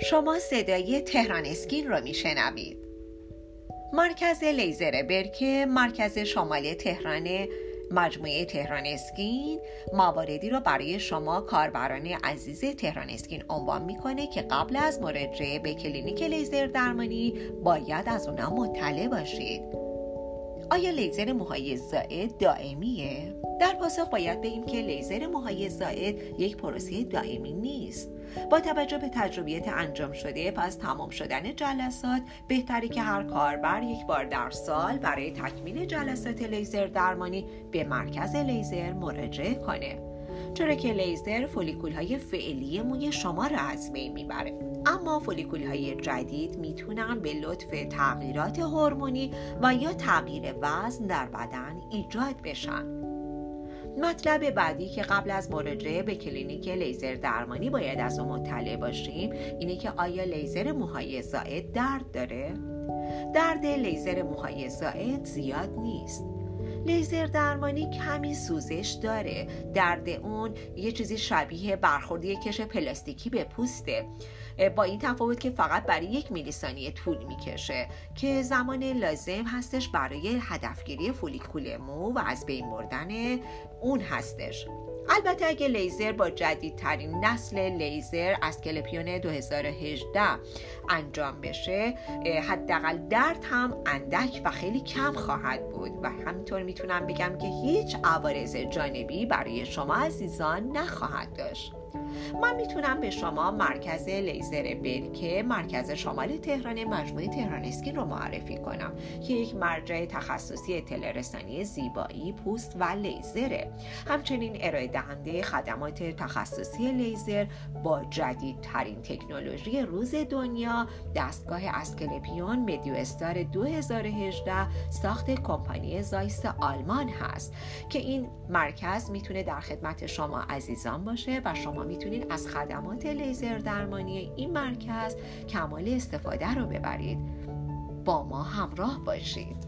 شما صدای تهران اسکین رو میشنوید. مرکز لیزر برکه مرکز شمال تهران مجموعه تهران اسکین مواردی را برای شما کاربران عزیز تهران اسکین عنوان می‌کنه که قبل از مراجعه به کلینیک لیزر درمانی باید از اونا مطلع باشید. آیا لیزر موهای زائد دائمیه؟ در پاسخ باید بگیم که لیزر موهای زائد یک پروسه دائمی نیست با توجه به تجربیت انجام شده پس تمام شدن جلسات بهتری که هر کاربر یک بار در سال برای تکمیل جلسات لیزر درمانی به مرکز لیزر مراجعه کنه چرا که لیزر فولیکول های فعلی موی شما را از بین می‌بره. اما فولیکول های جدید می‌تونن به لطف تغییرات هورمونی و یا تغییر وزن در بدن ایجاد بشن. مطلب بعدی که قبل از مراجعه به کلینیک لیزر درمانی باید از اون مطلع باشیم اینه که آیا لیزر موهای زائد درد داره؟ درد لیزر موهای زائد زیاد نیست. لیزر درمانی کمی سوزش داره. درد اون یه چیزی شبیه برخورد یه کش پلاستیکی به پوسته. با این تفاوت که فقط برای یک میلی ثانیه طول می‌کشه که زمان لازم هستش برای هدفگیری فولیکول مو و از بین بردن اون هستش. البته اگه لیزر با جدیدترین نسل لیزر از کلپیون 2018 انجام بشه حداقل درد هم اندک و خیلی کم خواهد بود. و همینطور می‌تونم بگم که هیچ عوارض جانبی برای شما عزیزان نخواهد داشت. من می‌تونم به شما مرکز لیزر برکه مرکز شمال تهران مجموعه تهران اسکین رو معرفی کنم که یک مرجع تخصصی تلرسانی زیبایی پوست و لیزره. همچنین ارائه دهنده خدمات تخصصی لیزر با جدیدترین تکنولوژی روز دنیا دستگاه اسکلپیون مدیو استار 2018 ساخت کمپانی زایس آلمان هست که این مرکز می‌تونه در خدمت شما عزیزان باشه و شما می‌تونید از خدمات لیزر درمانی این مرکز کمال استفاده رو ببرید. با ما همراه باشید.